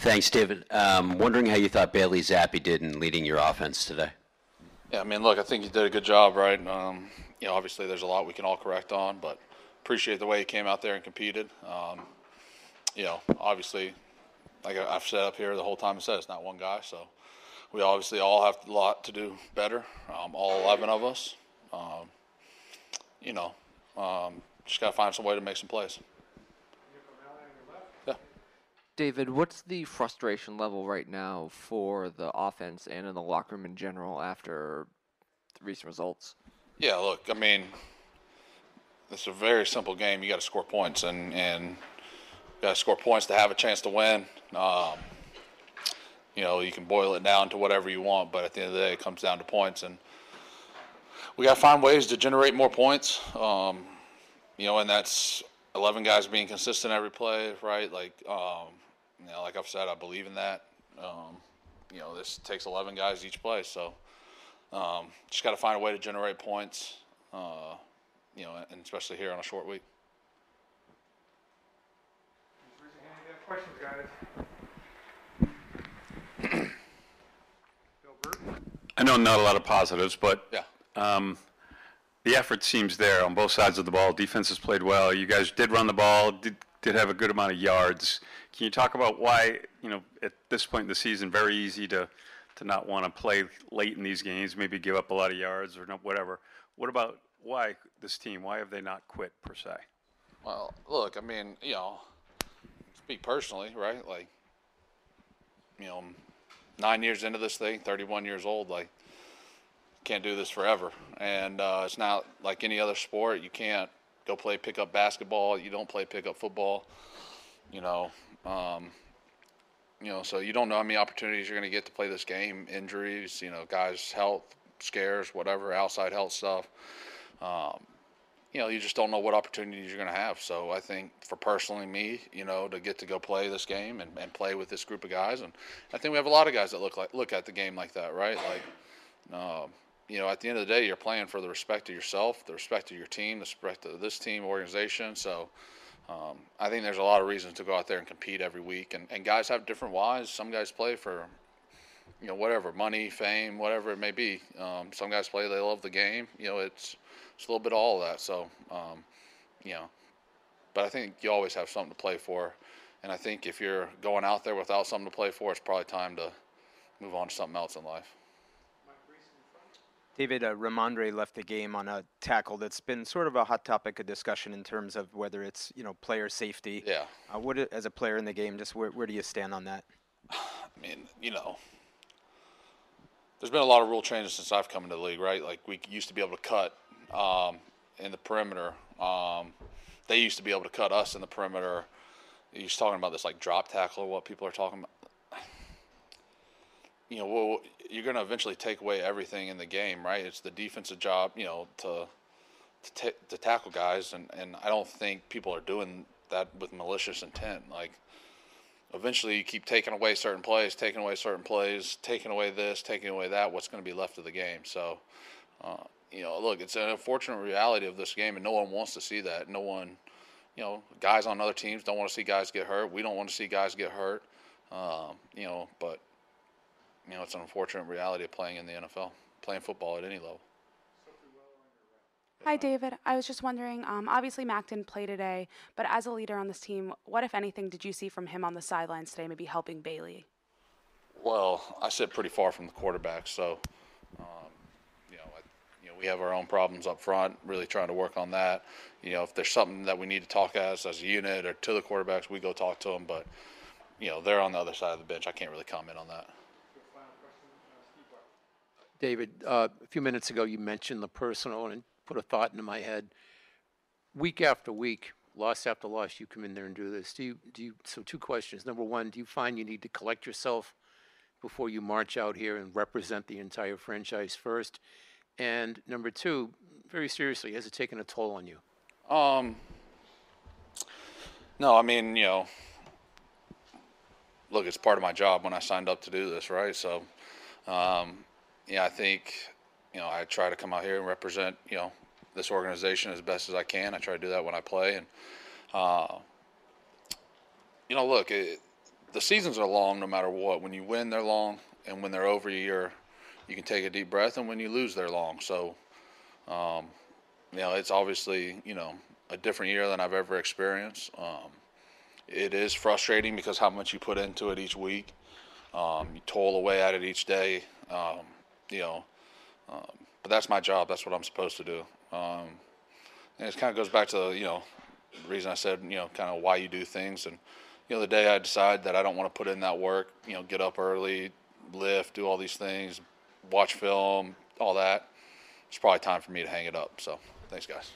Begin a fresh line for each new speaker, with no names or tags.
Thanks, David. Um, wondering how you thought Bailey Zappe did in leading your offense today.
Yeah, I mean, look, I think he did a good job, right? Um, you know, obviously there's a lot we can all correct on, but appreciate the way he came out there and competed. Um, you know, obviously, like I've said up here the whole time, I said it's not one guy, so we obviously all have a lot to do better. Um, all 11 of us. Um, you know, um, just gotta find some way to make some plays.
David, what's the frustration level right now for the offense and in the locker room in general after the recent results?
Yeah, look, I mean, it's a very simple game. You got to score points, and and got to score points to have a chance to win. Um, you know, you can boil it down to whatever you want, but at the end of the day, it comes down to points, and we got to find ways to generate more points. Um, you know, and that's 11 guys being consistent every play, right? Like, um, you know, like I've said, I believe in that. Um, you know, this takes 11 guys each play, so. Um, just got to find a way to generate points, uh, you know, and especially here on a short week.
Raise your hand if you have questions, guys. Bill
I know not a lot of positives, but
Yeah.
um, the effort seems there on both sides of the ball. Defense has played well. You guys did run the ball, did, did have a good amount of yards. Can you talk about why, you know, at this point in the season, very easy to, to not want to play late in these games, maybe give up a lot of yards or not, whatever. What about why this team? Why have they not quit per se?
Well, look, I mean, you know, speak personally, right? Like, you know, nine years into this thing, 31 years old, like, can't do this forever. And uh, it's not like any other sport. You can't go play pickup basketball. You don't play pickup football. You know, um, you know, so you don't know how many opportunities you're going to get to play this game. Injuries, you know, guys' health scares, whatever, outside health stuff. Um, you know, you just don't know what opportunities you're going to have. So I think for personally me, you know, to get to go play this game and, and play with this group of guys, and I think we have a lot of guys that look like look at the game like that, right? Like, um, you know, at the end of the day, you're playing for the respect of yourself, the respect of your team, the respect of this team organization. So. Um, I think there's a lot of reasons to go out there and compete every week, and, and guys have different whys. Some guys play for, you know, whatever money, fame, whatever it may be. Um, some guys play they love the game. You know, it's it's a little bit of all of that. So, um, you know, but I think you always have something to play for, and I think if you're going out there without something to play for, it's probably time to move on to something else in life.
David, uh, Rhamondre left the game on a tackle that's been sort of a hot topic of discussion in terms of whether it's you know player safety.
Yeah.
Uh, what as a player in the game, just where, where do you stand on that?
I mean, you know, there's been a lot of rule changes since I've come into the league, right? Like we used to be able to cut um, in the perimeter. Um, they used to be able to cut us in the perimeter. He's talking about this like drop tackle what people are talking about. You know, well, you're going to eventually take away everything in the game, right? It's the defensive job, you know, to to, ta to tackle guys, and and I don't think people are doing that with malicious intent. Like eventually you keep taking away certain plays, taking away certain plays, taking away this, taking away that, what's going to be left of the game? So, uh, you know, look, it's an unfortunate reality of this game, and no one wants to see that. No one, you know, guys on other teams don't want to see guys get hurt. We don't want to see guys get hurt. Um, you know, but you know, it's an unfortunate reality of playing in the NFL, playing football at any level.
Hi, David. I was just wondering. Um, obviously, Mac didn't play today, but as a leader on this team, what, if anything, did you see from him on the sidelines today, maybe helping Bailey?
Well, I sit pretty far from the quarterback, so um, you know, I, you know, we have our own problems up front. Really trying to work on that. You know, if there's something that we need to talk as as a unit or to the quarterbacks, we go talk to them. But you know, they're on the other side of the bench. I can't really comment on that.
David, uh, a few minutes ago, you mentioned the personal and put a thought into my head. Week after week, loss after loss, you come in there and do this. Do you, do you, so two questions. Number one, do you find you need to collect yourself before you march out here and represent the entire franchise first? And number two, very seriously, has it taken a toll on you?
Um, no, I mean, you know, look, it's part of my job when I signed up to do this, right? So, um, yeah, I think, you know, I try to come out here and represent, you know, this organization as best as I can. I try to do that when I play, and uh, you know, look, it, the seasons are long no matter what. When you win, they're long, and when they're over, you're you can take a deep breath, and when you lose, they're long. So, um, you know, it's obviously you know a different year than I've ever experienced. Um, it is frustrating because how much you put into it each week. Um, you toil away at it each day. Um, you know, um, but that's my job. That's what I'm supposed to do. Um, and it kind of goes back to the, you know the reason I said you know kind of why you do things. And you know the day I decide that I don't want to put in that work, you know, get up early, lift, do all these things, watch film, all that. It's probably time for me to hang it up. So thanks, guys.